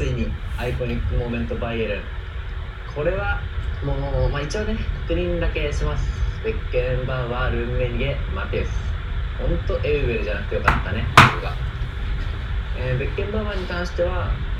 ついにアイコニックモーメントバイエルン。これはもう、まあ、一応ね確認だけします。ベッケンバウアールンメニゲマテウス。本当エウベルじゃなくてよかったね僕が、えーベッケンバーに関しては